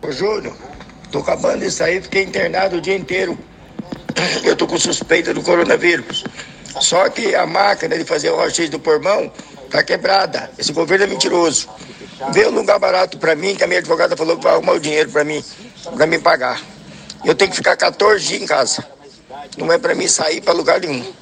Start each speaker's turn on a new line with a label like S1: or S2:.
S1: Ô Júnior, tô acabando de sair, fiquei internado o dia inteiro. Eu tô com suspeita do coronavírus. Só que a máquina de fazer o raio do pulmão tá quebrada. Esse governo é mentiroso. Vê um lugar barato para mim, que a minha advogada falou que vai arrumar o dinheiro para mim, para me pagar. Eu tenho que ficar 14 dias em casa. Não é para mim sair para lugar nenhum.